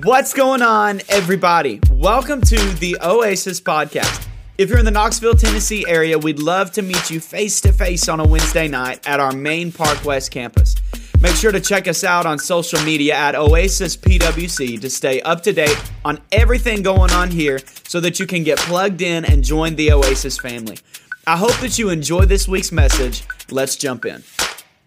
What's going on, everybody? Welcome to the Oasis Podcast. If you're in the Knoxville, Tennessee area, we'd love to meet you face to face on a Wednesday night at our main Park West campus. Make sure to check us out on social media at Oasis PWC to stay up to date on everything going on here so that you can get plugged in and join the Oasis family. I hope that you enjoy this week's message. Let's jump in.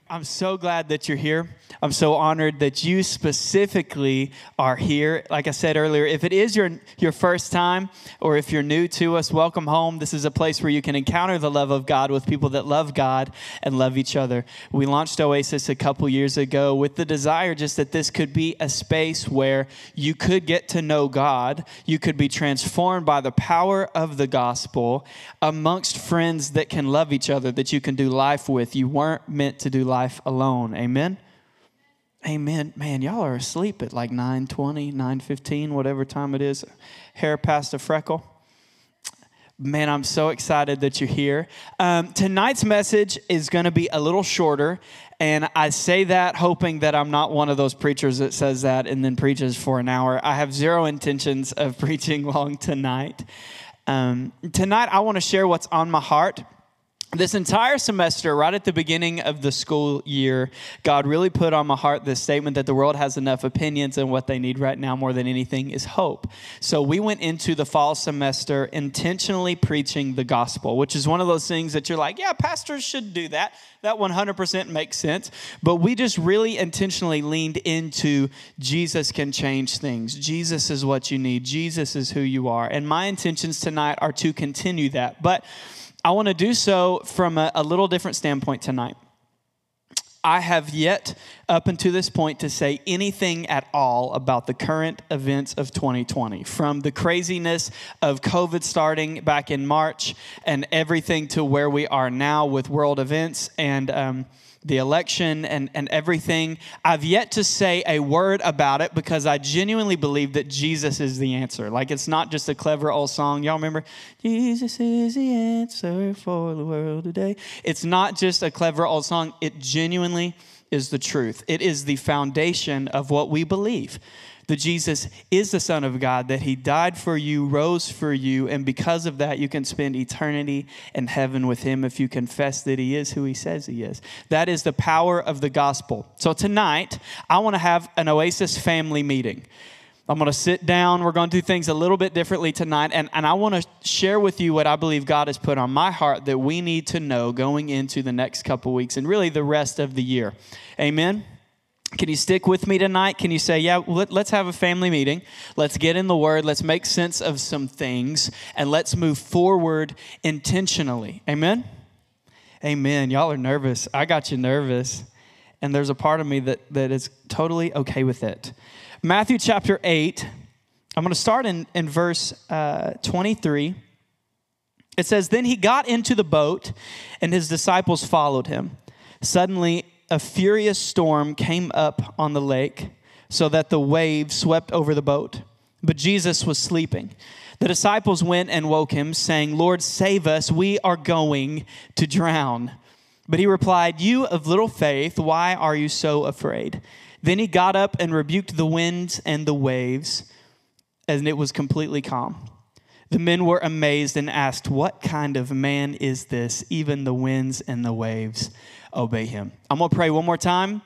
I'm so glad that you're here. I'm so honored that you specifically are here. Like I said earlier, if it is your, your first time or if you're new to us, welcome home. This is a place where you can encounter the love of God with people that love God and love each other. We launched Oasis a couple years ago with the desire just that this could be a space where you could get to know God, you could be transformed by the power of the gospel amongst friends that can love each other, that you can do life with. You weren't meant to do life life alone. Amen? Amen. Man, y'all are asleep at like 9:20, 9:15, whatever time it is. Hair past a freckle. Man, I'm so excited that you're here. Um, tonight's message is going to be a little shorter, and I say that hoping that I'm not one of those preachers that says that and then preaches for an hour. I have zero intentions of preaching long tonight. Um, tonight, I want to share what's on my heart this entire semester, right at the beginning of the school year, God really put on my heart this statement that the world has enough opinions and what they need right now more than anything is hope. So we went into the fall semester intentionally preaching the gospel, which is one of those things that you're like, yeah, pastors should do that. That 100% makes sense. But we just really intentionally leaned into Jesus can change things. Jesus is what you need. Jesus is who you are. And my intentions tonight are to continue that. But I want to do so from a, a little different standpoint tonight. I have yet, up until this point, to say anything at all about the current events of 2020. From the craziness of COVID starting back in March and everything to where we are now with world events and. Um, the election and, and everything. I've yet to say a word about it because I genuinely believe that Jesus is the answer. Like it's not just a clever old song. Y'all remember? Jesus is the answer for the world today. It's not just a clever old song, it genuinely is the truth. It is the foundation of what we believe that Jesus is the Son of God, that He died for you, rose for you, and because of that, you can spend eternity in heaven with Him if you confess that He is who He says He is. That is the power of the gospel. So tonight, I want to have an Oasis family meeting. I'm going to sit down. We're going to do things a little bit differently tonight. And, and I want to share with you what I believe God has put on my heart that we need to know going into the next couple weeks and really the rest of the year. Amen. Can you stick with me tonight? Can you say, yeah, let, us have a family meeting. Let's get in the Word. Let's make sense of some things and let's move forward intentionally. Amen? Amen. Y'all are nervous. I got you nervous. And there's a part of me that, that is totally okay with it. Matthew chapter 8, I'm going to start in, in verse uh, 23. It says, Then he got into the boat, and his disciples followed him. Suddenly, a furious storm came up on the lake so that the waves swept over the boat. But Jesus was sleeping. The disciples went and woke him, saying, Lord, save us, we are going to drown. But he replied, You of little faith, why are you so afraid? Then he got up and rebuked the winds and the waves, and it was completely calm. The men were amazed and asked, What kind of man is this? Even the winds and the waves obey him. I'm going to pray one more time,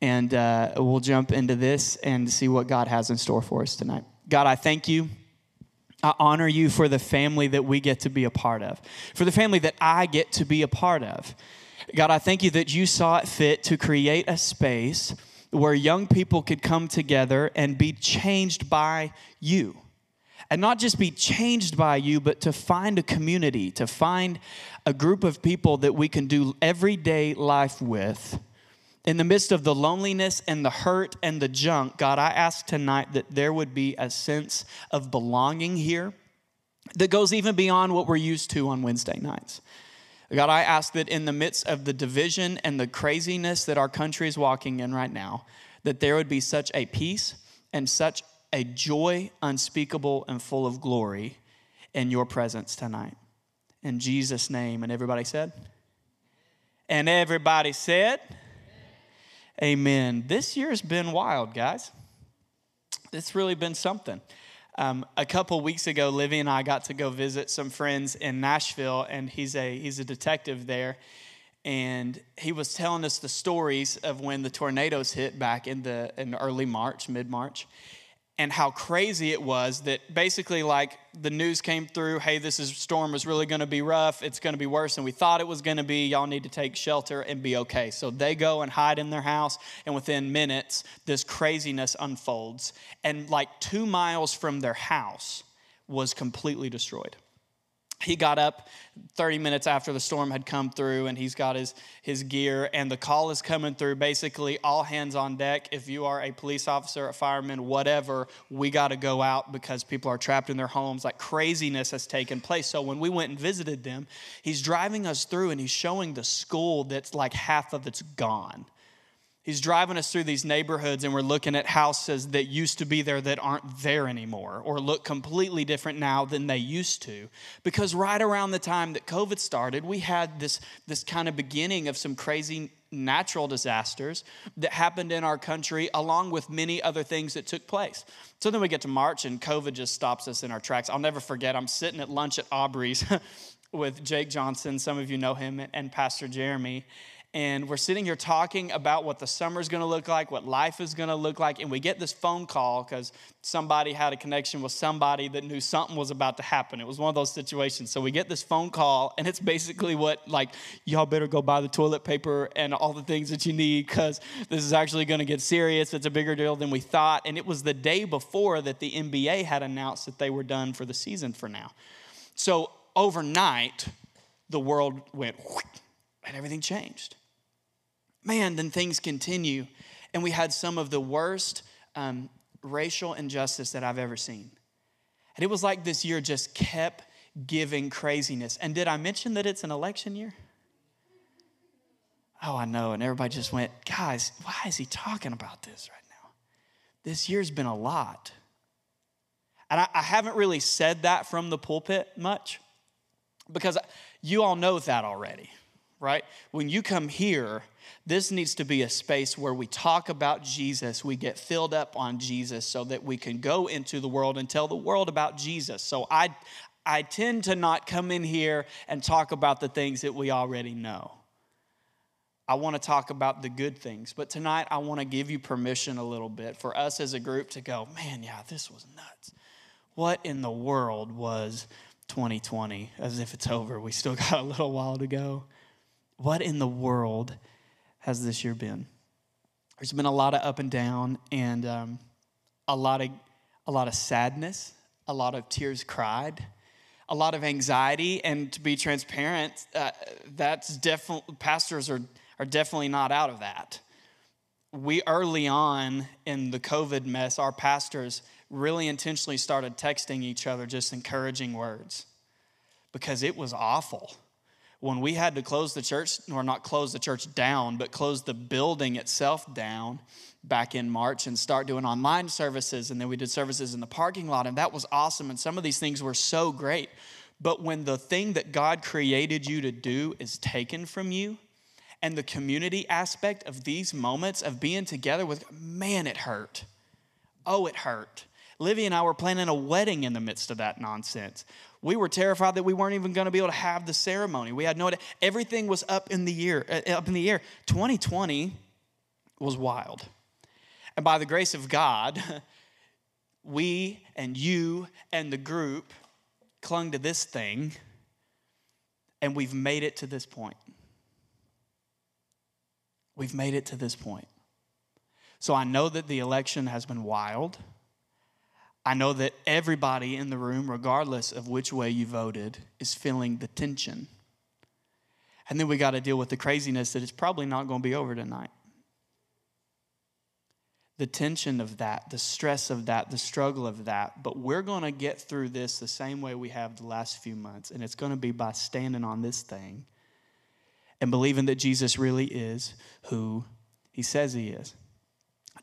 and uh, we'll jump into this and see what God has in store for us tonight. God, I thank you. I honor you for the family that we get to be a part of, for the family that I get to be a part of. God, I thank you that you saw it fit to create a space where young people could come together and be changed by you and not just be changed by you, but to find a community, to find a group of people that we can do everyday life with. In the midst of the loneliness and the hurt and the junk, God, I ask tonight that there would be a sense of belonging here that goes even beyond what we're used to on Wednesday nights. God, I ask that in the midst of the division and the craziness that our country is walking in right now, that there would be such a peace and such a joy unspeakable and full of glory in your presence tonight. In Jesus' name. And everybody said? And everybody said? Amen. This year's been wild, guys. it's really been something. Um, a couple weeks ago, Livy and I got to go visit some friends in Nashville, and he's a he's a detective there, and he was telling us the stories of when the tornadoes hit back in the in early March, mid March, and how crazy it was that basically like the news came through hey this is, storm is really going to be rough. It's going to be worse than we thought it was going to be. Y'all need to take shelter and be okay. So they go and hide in their house and within minutes this craziness unfolds. And like two miles from their house was completely destroyed he got up 30 minutes after the storm had come through and he's got his, his gear and the call is coming through. Basically all hands on deck. If you are a police officer a fireman whatever we got to go out because people are trapped in their homes. Like craziness has taken place. So when we went and visited them he's driving us through and he's showing the school that's like half of it's gone He's driving us through these neighborhoods and we're looking at houses that used to be there that aren't there anymore or look completely different now than they used to. Because right around the time that COVID started, we had this, this kind of beginning of some crazy natural disasters that happened in our country, along with many other things that took place. So then we get to March and COVID just stops us in our tracks. I'll never forget, I'm sitting at lunch at Aubrey's with Jake Johnson, some of you know him, and Pastor Jeremy and we're sitting here talking about what the summer's going to look like, what life is going to look like, and we get this phone call because somebody had a connection with somebody that knew something was about to happen. It was one of those situations. So we get this phone call, and it's basically what like y'all better go buy the toilet paper and all the things that you need because this is actually going to get serious. It's a bigger deal than we thought, and it was the day before that the NBA had announced that they were done for the season for now. So overnight, the world went and everything changed man, then things continue. And we had some of the worst um, racial injustice that I've ever seen. And it was like this year just kept giving craziness. And did I mention that it's an election year? Oh, I know. And everybody just went, guys, why is he talking about this right now? This year's been a lot. And I, I haven't really said that from the pulpit much because you all know that already, right? When you come here, this needs to be a space where we talk about Jesus, we get filled up on Jesus so that we can go into the world and tell the world about Jesus. So I I tend to not come in here and talk about the things that we already know. I want to talk about the good things, but tonight I want to give you permission a little bit for us as a group to go, man, yeah, this was nuts. What in the world was 2020? As if it's over. We still got a little while to go. What in the world has this year been? There's been a lot of up and down, and um, a lot of a lot of sadness, a lot of tears cried, a lot of anxiety, and to be transparent, uh, that's definitely pastors are are definitely not out of that. We early on in the COVID mess, our pastors really intentionally started texting each other just encouraging words because it was awful when we had to close the church, or not close the church down, but close the building itself down back in March and start doing online services. And then we did services in the parking lot, and that was awesome. And some of these things were so great. But when the thing that God created you to do is taken from you, and the community aspect of these moments of being together with, man, it hurt. Oh, it hurt. Livy and I were planning a wedding in the midst of that nonsense. We were terrified that we weren't even going to be able to have the ceremony. We had no idea. Everything was up in the year, uh, up in the air. 2020 was wild. And by the grace of God, we and you and the group clung to this thing, and we've made it to this point. We've made it to this point. So I know that the election has been wild. I know that everybody in the room, regardless of which way you voted, is feeling the tension. And then we got to deal with the craziness that it's probably not going to be over tonight. The tension of that, the stress of that, the struggle of that. But we're going to get through this the same way we have the last few months. And it's going to be by standing on this thing and believing that Jesus really is who he says he is.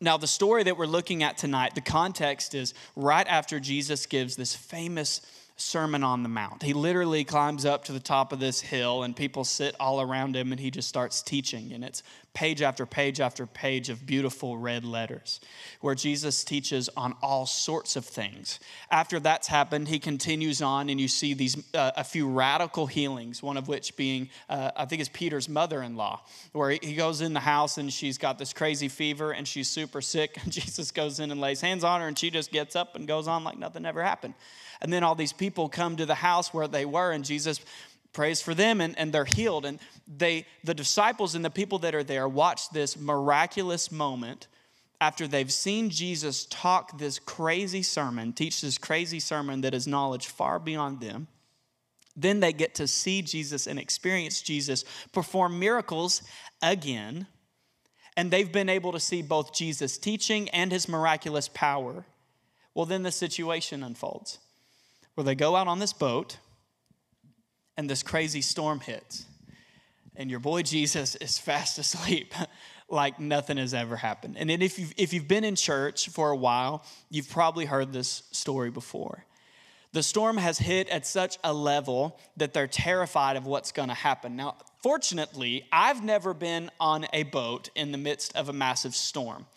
Now, the story that we're looking at tonight, the context is right after Jesus gives this famous Sermon on the Mount. He literally climbs up to the top of this hill, and people sit all around him, and he just starts teaching. And it's page after page after page of beautiful red letters where Jesus teaches on all sorts of things. After that's happened, he continues on, and you see these uh, a few radical healings, one of which being, uh, I think, is Peter's mother in law, where he goes in the house and she's got this crazy fever and she's super sick. And Jesus goes in and lays hands on her, and she just gets up and goes on like nothing ever happened. And then all these people come to the house where they were, and Jesus prays for them and, and they're healed. And they the disciples and the people that are there watch this miraculous moment after they've seen jesus talk this crazy sermon teach this crazy sermon that is knowledge far beyond them. Then they get to see jesus and experience jesus perform miracles again. And they've been able to see both jesus teaching and his miraculous power. Well then the situation unfolds where they go out on this boat and this crazy storm hits. And your boy Jesus is fast asleep like nothing has ever happened. And if you've, if you've been in church for a while, you've probably heard this story before. The storm has hit at such a level that they're terrified of what's going to happen. Now, fortunately, I've never been on a boat in the midst of a massive storm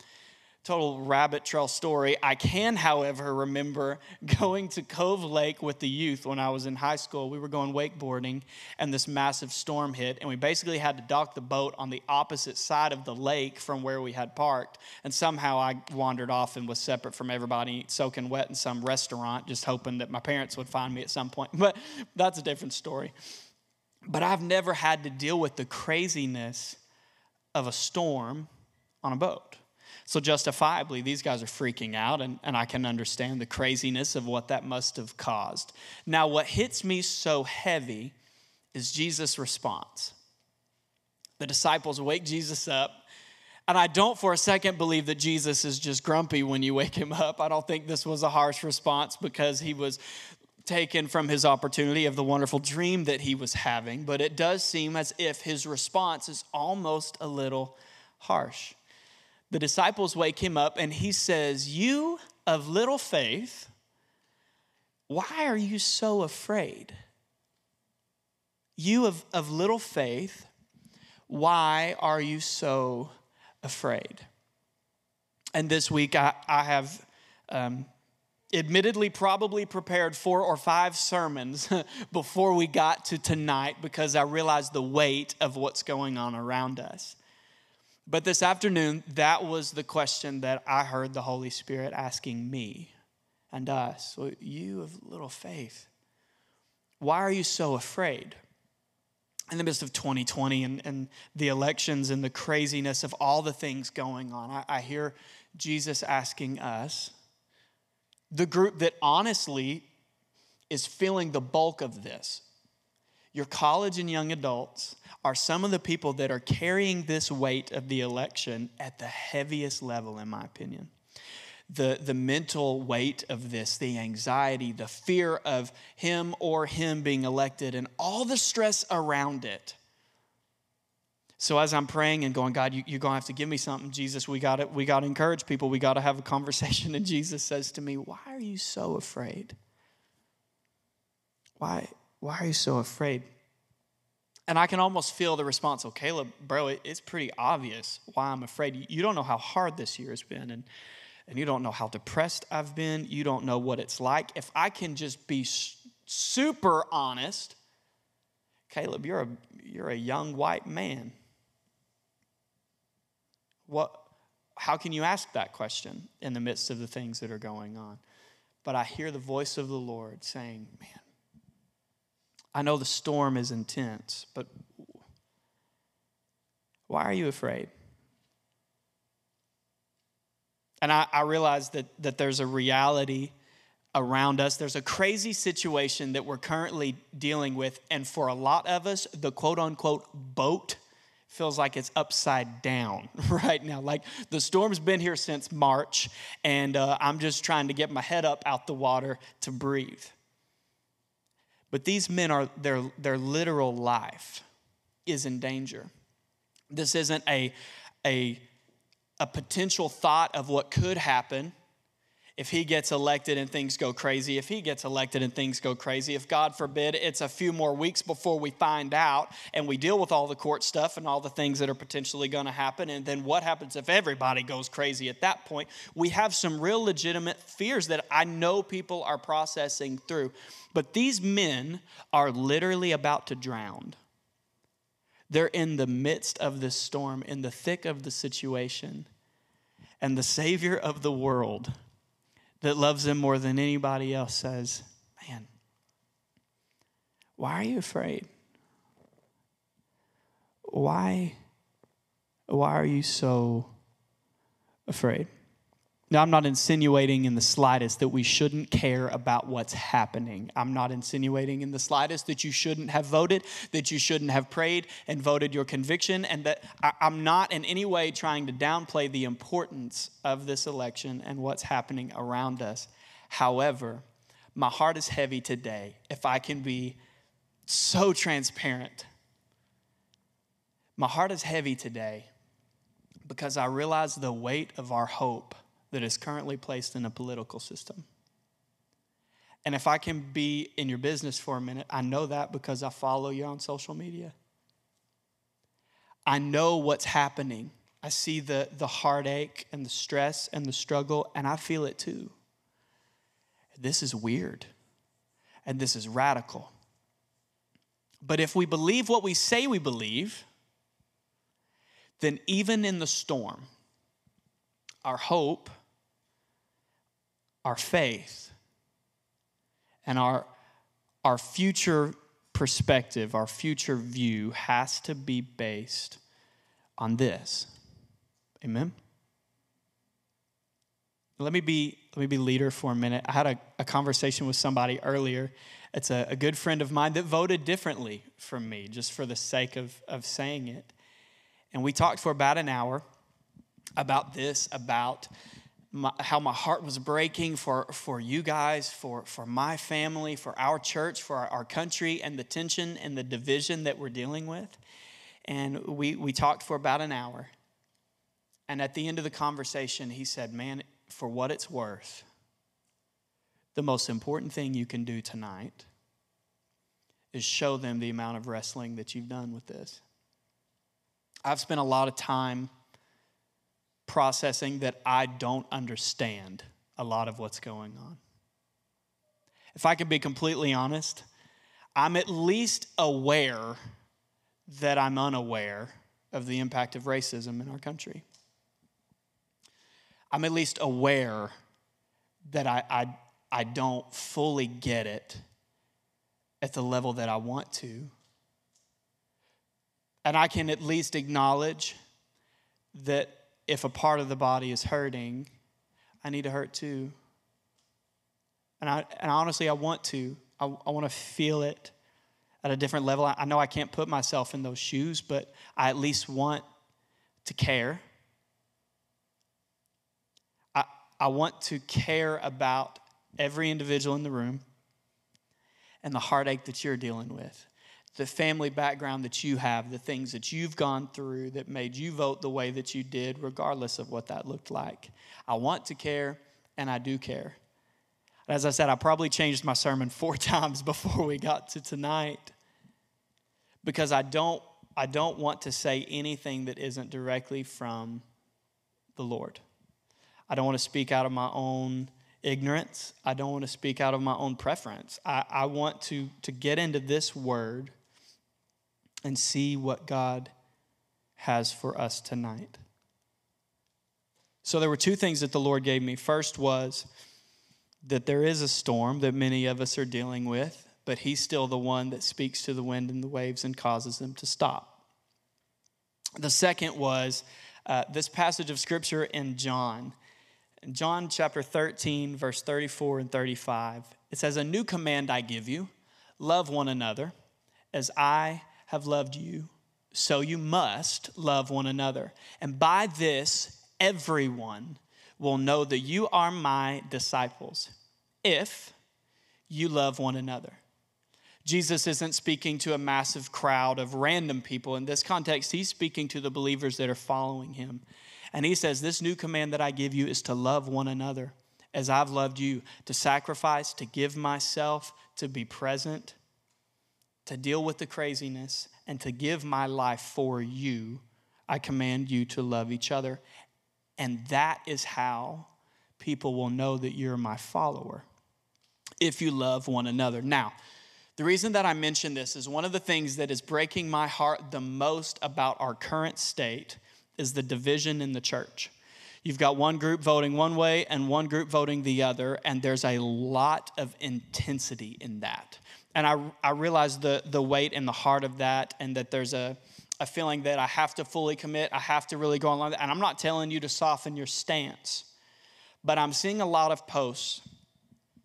total rabbit trail story. I can, however, remember going to Cove Lake with the youth when I was in high school. We were going wakeboarding, and this massive storm hit, and we basically had to dock the boat on the opposite side of the lake from where we had parked. And somehow I wandered off and was separate from everybody, soaking wet in some restaurant, just hoping that my parents would find me at some point. But that's a different story. But I've never had to deal with the craziness of a storm on a boat. So, justifiably, these guys are freaking out, and, and I can understand the craziness of what that must have caused. Now, what hits me so heavy is Jesus' response. The disciples wake Jesus up, and I don't for a second believe that Jesus is just grumpy when you wake him up. I don't think this was a harsh response because he was taken from his opportunity of the wonderful dream that he was having, but it does seem as if his response is almost a little harsh the disciples wake him up and he says, You of little faith, why are you so afraid? You of, of little faith, why are you so afraid? And this week I, I have um, admittedly probably prepared four or five sermons before we got to tonight because I realized the weight of what's going on around us. But this afternoon, that was the question that I heard the Holy Spirit asking me and us. You of little faith, why are you so afraid? In the midst of 2020 and, and the elections and the craziness of all the things going on, I, I hear Jesus asking us, the group that honestly is feeling the bulk of this, your college and young adults, are some of the people that are carrying this weight of the election at the heaviest level, in my opinion. The, the mental weight of this, the anxiety, the fear of him or him being elected, and all the stress around it. So as I'm praying and going, God, you, are going to have to give me something, Jesus, we got we got to encourage people. We got to have a conversation. And Jesus says to me, Why are you so afraid? Why, why are you so afraid? And I can almost feel the response, oh, Caleb, bro, it's pretty obvious why I'm afraid. You don't know how hard this year has been, and, and you don't know how depressed I've been. You don't know what it's like. If I can just be super honest, Caleb, you're a, you're a young white man. What, how can you ask that question in the midst of the things that are going on? But I hear the voice of the Lord saying, man, I know the storm is intense, but why are you afraid? And I, I realize that, that there's a reality around us. There's a crazy situation that we're currently dealing with. And for a lot of us, the quote unquote boat feels like it's upside down right now. Like the storm's been here since March, and uh, I'm just trying to get my head up out the water to breathe. But these men are, their, their literal life is in danger. This isn't a, a, a potential thought of what could happen. If he gets elected and things go crazy, if he gets elected and things go crazy, if God forbid it's a few more weeks before we find out and we deal with all the court stuff and all the things that are potentially going to happen, and then what happens if everybody goes crazy at that point? We have some real legitimate fears that I know people are processing through. But these men are literally about to drown. They're in the midst of this storm, in the thick of the situation. And the Savior of the world that loves them more than anybody else says, Man, why are you afraid? Why, why are you so afraid? Now, I'm not insinuating in the slightest that we shouldn't care about what's happening. I'm not insinuating in the slightest that you shouldn't have voted, that you shouldn't have prayed and voted your conviction, and that I, am not in any way trying to downplay the importance of this election and what's happening around us. However, my heart is heavy today, if I can be so transparent. My heart is heavy today because I realize the weight of our hope that is currently placed in a political system. And if I can be in your business for a minute, I know that because I follow you on social media. I know what's happening. I see the, the heartache and the stress and the struggle, and I feel it too. This is weird, and this is radical. But if we believe what we say we believe, then even in the storm, our hope our faith and our, our future perspective, our future view has to be based on this. Amen? Let me be, let me be leader for a minute. I had a, a conversation with somebody earlier. It's a, a good friend of mine that voted differently from me, just for the sake of, of saying it. And we talked for about an hour about this, about my, how my heart was breaking for, for you guys, for, for my family, for our church, for our, our country, and the tension and the division that we're dealing with. And we, we talked for about an hour. And at the end of the conversation, he said, Man, for what it's worth, the most important thing you can do tonight is show them the amount of wrestling that you've done with this. I've spent a lot of time processing that I don't understand a lot of what's going on. If I could be completely honest, I'm at least aware that I'm unaware of the impact of racism in our country. I'm at least aware that I, I, I don't fully get it at the level that I want to. And I can at least acknowledge that if a part of the body is hurting, I need to hurt too. And, I, and honestly, I want to. I, I want to feel it at a different level. I, I know I can't put myself in those shoes, but I at least want to care. I, I want to care about every individual in the room and the heartache that you're dealing with the family background that you have, the things that you've gone through that made you vote the way that you did, regardless of what that looked like. I want to care, and I do care. As I said, I probably changed my sermon four times before we got to tonight because I don't, I don't want to say anything that isn't directly from the Lord. I don't want to speak out of my own ignorance. I don't want to speak out of my own preference. I, I want to, to get into this word and see what God has for us tonight. So, there were two things that the Lord gave me. First was that there is a storm that many of us are dealing with, but He's still the one that speaks to the wind and the waves and causes them to stop. The second was uh, this passage of Scripture in John. John chapter 13, verse 34 and 35, it says, A new command I give you love one another as I have loved you, so you must love one another. And by this, everyone will know that you are my disciples if you love one another. Jesus isn't speaking to a massive crowd of random people. In this context, he's speaking to the believers that are following him. And he says, This new command that I give you is to love one another. as I've loved you, to sacrifice, to give myself, to be present, to deal with the craziness, and to give my life for you, I command you to love each other. And that is how people will know that you're my follower if you love one another. Now, the reason that I mention this is one of the things that is breaking my heart the most about our current state is the division in the church. You've got one group voting one way and one group voting the other, and there's a lot of intensity in that. And I, I realize the, the weight and the heart of that, and that there's a, a feeling that I have to fully commit, I have to really go along. And I'm not telling you to soften your stance, but I'm seeing a lot of posts.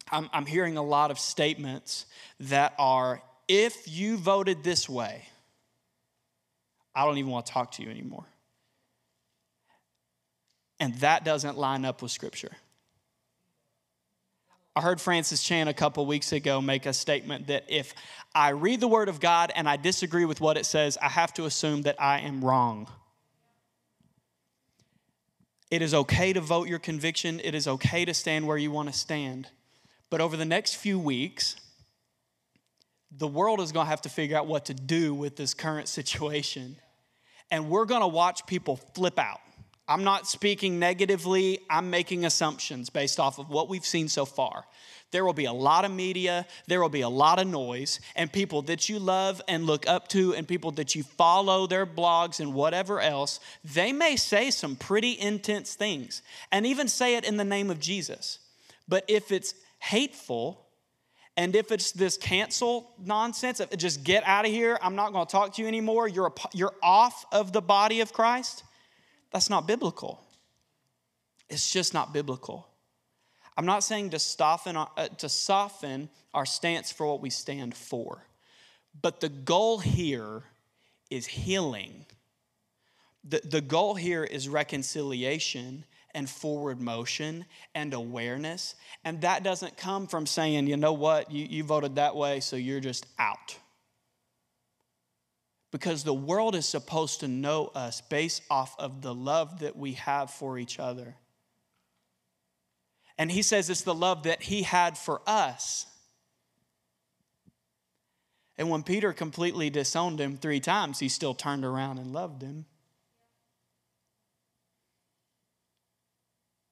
I'm, I'm hearing a lot of statements that are, if you voted this way, I don't even want to talk to you anymore. And that doesn't line up with Scripture. I heard Francis Chan a couple weeks ago make a statement that if I read the Word of God and I disagree with what it says, I have to assume that I am wrong. It is okay to vote your conviction, it is okay to stand where you want to stand. But over the next few weeks, the world is going to have to figure out what to do with this current situation. And we're going to watch people flip out. I'm not speaking negatively, I'm making assumptions based off of what we've seen so far. There will be a lot of media, there will be a lot of noise, and people that you love and look up to, and people that you follow their blogs and whatever else, they may say some pretty intense things and even say it in the name of Jesus. But if it's hateful, and if it's this cancel nonsense, just get out of here, I'm not going to talk to you anymore, you're, a, you're off of the body of Christ, that's not biblical. It's just not biblical. I'm not saying to soften, uh, to soften our stance for what we stand for, but the goal here is healing. The, the goal here is reconciliation and forward motion and awareness. And that doesn't come from saying, you know what, you, you voted that way, so you're just out because the world is supposed to know us based off of the love that we have for each other. And he says it's the love that he had for us. And when Peter completely disowned him three times, he still turned around and loved him.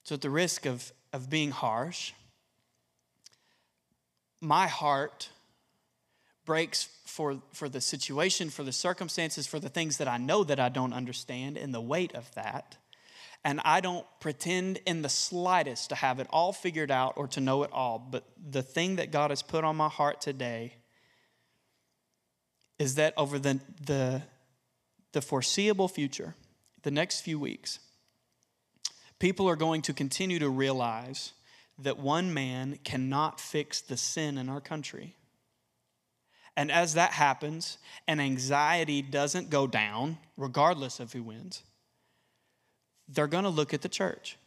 So, at the risk of, of being harsh, my heart breaks for, for the situation, for the circumstances, for the things that I know that I don't understand, and the weight of that. And I don't pretend in the slightest to have it all figured out or to know it all. But the thing that God has put on my heart today is that over the, the, the foreseeable future, the next few weeks, people are going to continue to realize that one man cannot fix the sin in our country. And as that happens, and anxiety doesn't go down, regardless of who wins, they're going to look at the church.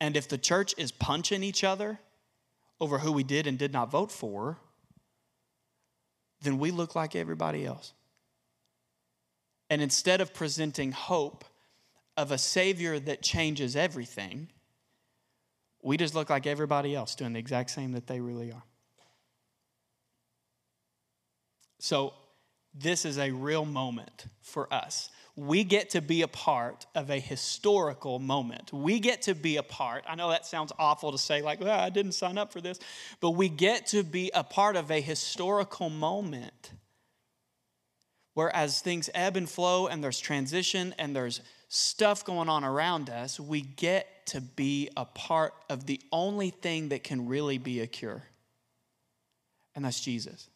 And if the church is punching each other over who we did and did not vote for, then we look like everybody else. And instead of presenting hope of a Savior that changes everything, we just look like everybody else doing the exact same that they really are. So, this is a real moment for us. We get to be a part of a historical moment. We get to be a part. I know that sounds awful to say, like, well, I didn't sign up for this, but we get to be a part of a historical moment where, as things ebb and flow and there's transition and there's stuff going on around us, we get to be a part of the only thing that can really be a cure, and that's Jesus.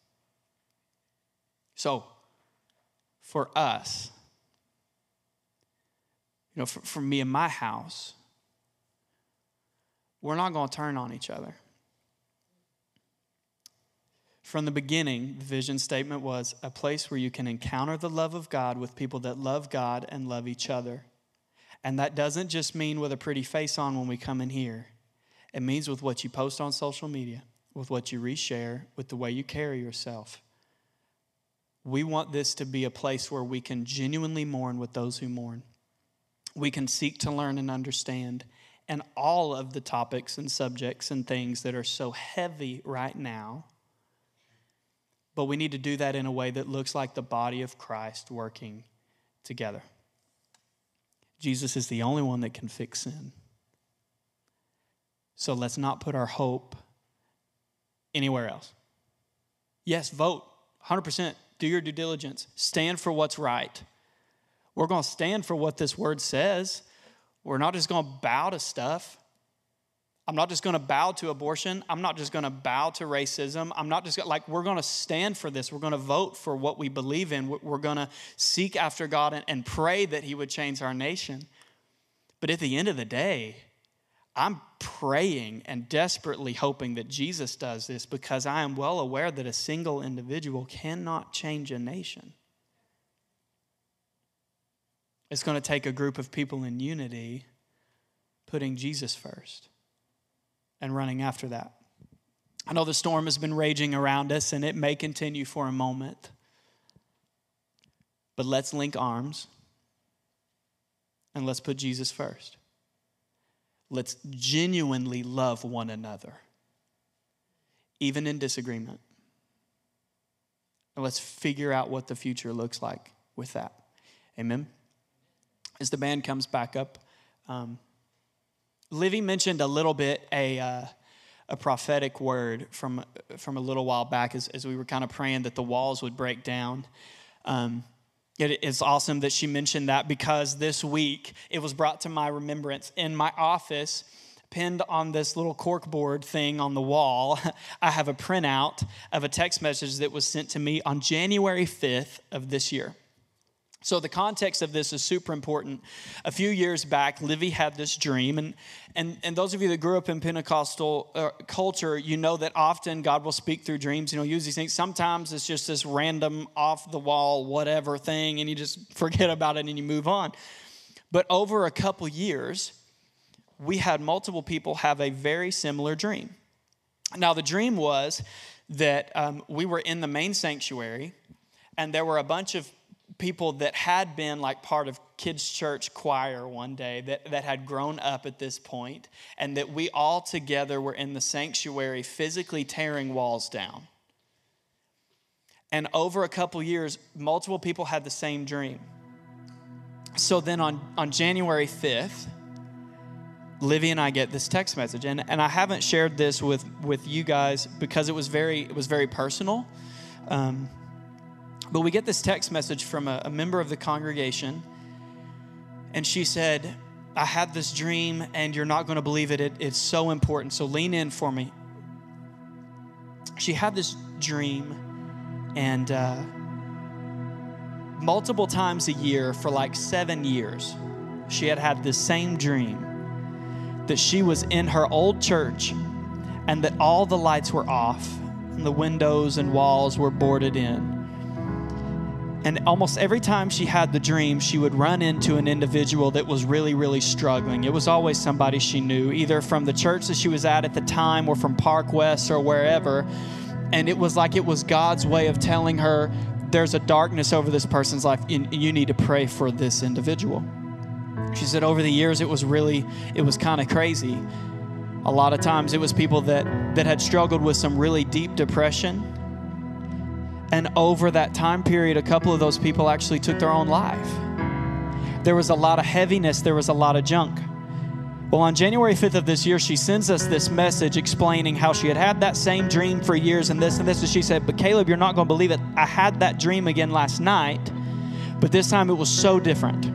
So, for us, you know, for, for me and my house, we're not going to turn on each other. From the beginning, the vision statement was a place where you can encounter the love of God with people that love God and love each other. And that doesn't just mean with a pretty face on when we come in here, it means with what you post on social media, with what you reshare, with the way you carry yourself. We want this to be a place where we can genuinely mourn with those who mourn. We can seek to learn and understand and all of the topics and subjects and things that are so heavy right now. But we need to do that in a way that looks like the body of Christ working together. Jesus is the only one that can fix sin. So let's not put our hope anywhere else. Yes, vote 100%. Do your due diligence. Stand for what's right. We're going to stand for what this word says. We're not just going to bow to stuff. I'm not just going to bow to abortion. I'm not just going to bow to racism. I'm not just like, we're going to stand for this. We're going to vote for what we believe in. We're going to seek after God and pray that He would change our nation. But at the end of the day, I'm praying and desperately hoping that Jesus does this because I am well aware that a single individual cannot change a nation. It's going to take a group of people in unity putting Jesus first and running after that. I know the storm has been raging around us and it may continue for a moment. But let's link arms and let's put Jesus first. Let's genuinely love one another, even in disagreement. And let's figure out what the future looks like with that. Amen. As the band comes back up, um, Livy mentioned a little bit a, uh, a prophetic word from, from a little while back as, as we were kind of praying that the walls would break down. Um, it is awesome that she mentioned that because this week it was brought to my remembrance in my office pinned on this little corkboard thing on the wall, I have a printout of a text message that was sent to me on January 5th of this year. So, the context of this is super important. A few years back, Livy had this dream, and, and, and those of you that grew up in Pentecostal uh, culture, you know that often God will speak through dreams. You know, use these things. Sometimes it's just this random, off the wall, whatever thing, and you just forget about it and you move on. But over a couple years, we had multiple people have a very similar dream. Now, the dream was that um, we were in the main sanctuary, and there were a bunch of people that had been like part of kids church choir one day that, that had grown up at this point and that we all together were in the sanctuary physically tearing walls down. And over a couple years multiple people had the same dream. So then on, on january 5th livy and i get this text message and, and i haven't shared this with, with you guys because it was very it was very personal. Um, but we get this text message from a, a member of the congregation, and she said, I had this dream, and you're not going to believe it. it. It's so important. So lean in for me. She had this dream, and uh, multiple times a year for like seven years, she had had this same dream that she was in her old church and that all the lights were off and the windows and walls were boarded in and almost every time she had the dream, she would run into an individual that was really, really struggling. It was always somebody she knew, either from the church that she was at at the time or from Park West or wherever. And it was like it was God's way of telling her, there's a darkness over this person's life, and you need to pray for this individual. She said over the years, it was really, it was kind of crazy. A lot of times it was people that, that had struggled with some really deep depression and over that time period, a couple of those people actually took their own life. There was a lot of heaviness, there was a lot of junk. Well, on January 5th of this year, she sends us this message explaining how she had had that same dream for years and this and this. And she said, But Caleb, you're not going to believe it. I had that dream again last night, but this time it was so different.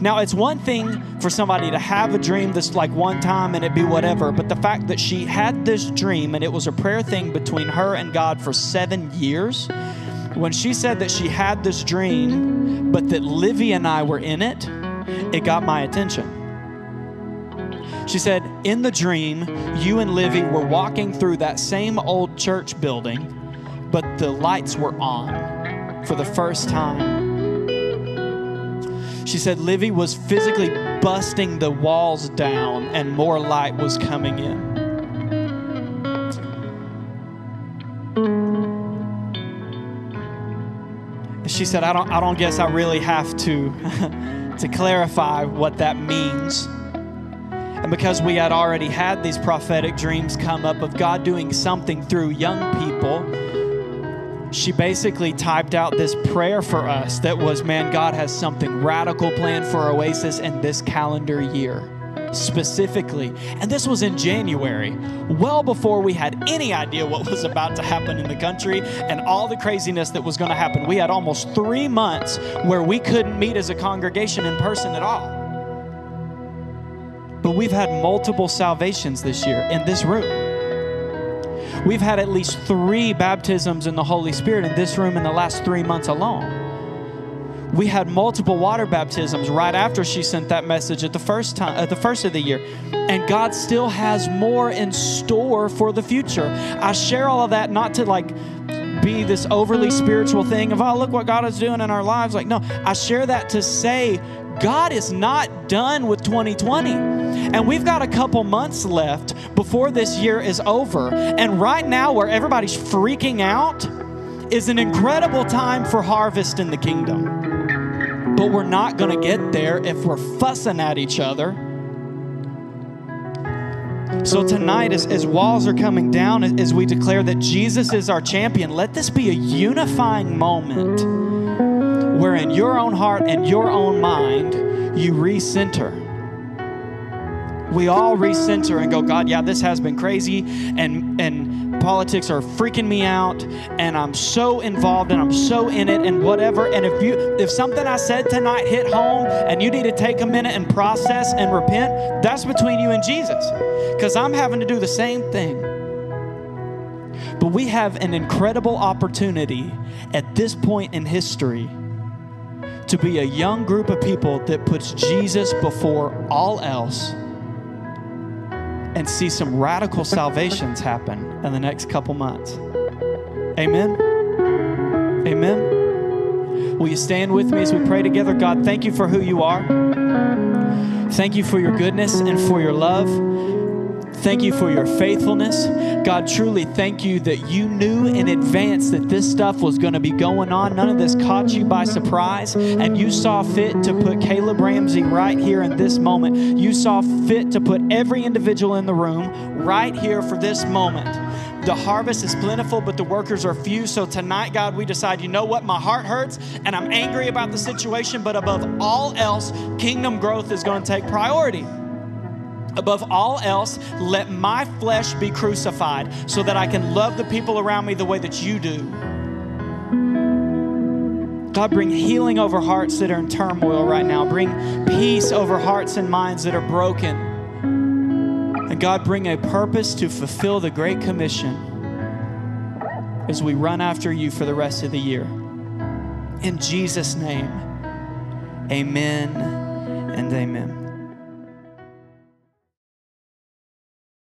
Now, it's one thing for somebody to have a dream that's like one time and it be whatever, but the fact that she had this dream and it was a prayer thing between her and God for seven years, when she said that she had this dream, but that Livy and I were in it, it got my attention. She said, In the dream, you and Livy were walking through that same old church building, but the lights were on for the first time. She said Livy was physically busting the walls down and more light was coming in. She said, I don't, I don't guess I really have to, to clarify what that means. And because we had already had these prophetic dreams come up of God doing something through young people, she basically typed out this prayer for us that was, man, God has something radical planned for Oasis in this calendar year specifically. And this was in January, well before we had any idea what was about to happen in the country and all the craziness that was going to happen. We had almost three months where we couldn't meet as a congregation in person at all. But we've had multiple salvations this year in this room. We've had at least three baptisms in the Holy Spirit in this room in the last three months alone we had multiple water baptisms right after she sent that message at the first time at the first of the year. And god still has more in store for the future. I share all of that not to like be this overly spiritual thing of oh look what god is doing in our lives. Like no i share that to say god is not done with 2020 and we've got a couple months left before this year is over. And right now where everybody's freaking out is an incredible time for harvest in the kingdom but we're not going to get there if we're fussing at each other. So, tonight, as, as walls are coming down, as we declare that Jesus is our champion, let this be a unifying moment where in your own heart and your own mind, you recenter. We all recenter and go, God, yeah, this has been crazy, and, and politics are freaking me out and I'm so involved and I'm so in it and whatever. And if you if something I said tonight hit home and you need to take a minute and process and repent, that's between you and Jesus. Because I'm having to do the same thing. But we have an incredible opportunity at this point in history to be a young group of people that puts Jesus before all else and see some radical salvations happen in the next couple months. Amen. Amen. Will you stand with me as we pray together? God, thank you for who you are. Thank you for your goodness and for your love. Thank you for your faithfulness. God, truly thank you that you knew in advance that this stuff was going to be going on. None of this caught you by surprise. And you saw fit to put Caleb Ramsey right here in this moment. You saw fit to put every individual in the room right here for this moment. The harvest is plentiful, but the workers are few. So tonight, God, we decide, you know what? My heart hurts and I'm angry about the situation, but above all else, kingdom growth is going to take priority. Above all else, let my flesh be crucified so that I can love the people around me the way that you do. God, bring healing over hearts that are in turmoil right now. Bring peace over hearts and minds that are broken. And God, bring a purpose to fulfill the Great Commission as we run after you for the rest of the year. In Jesus' name, amen and amen.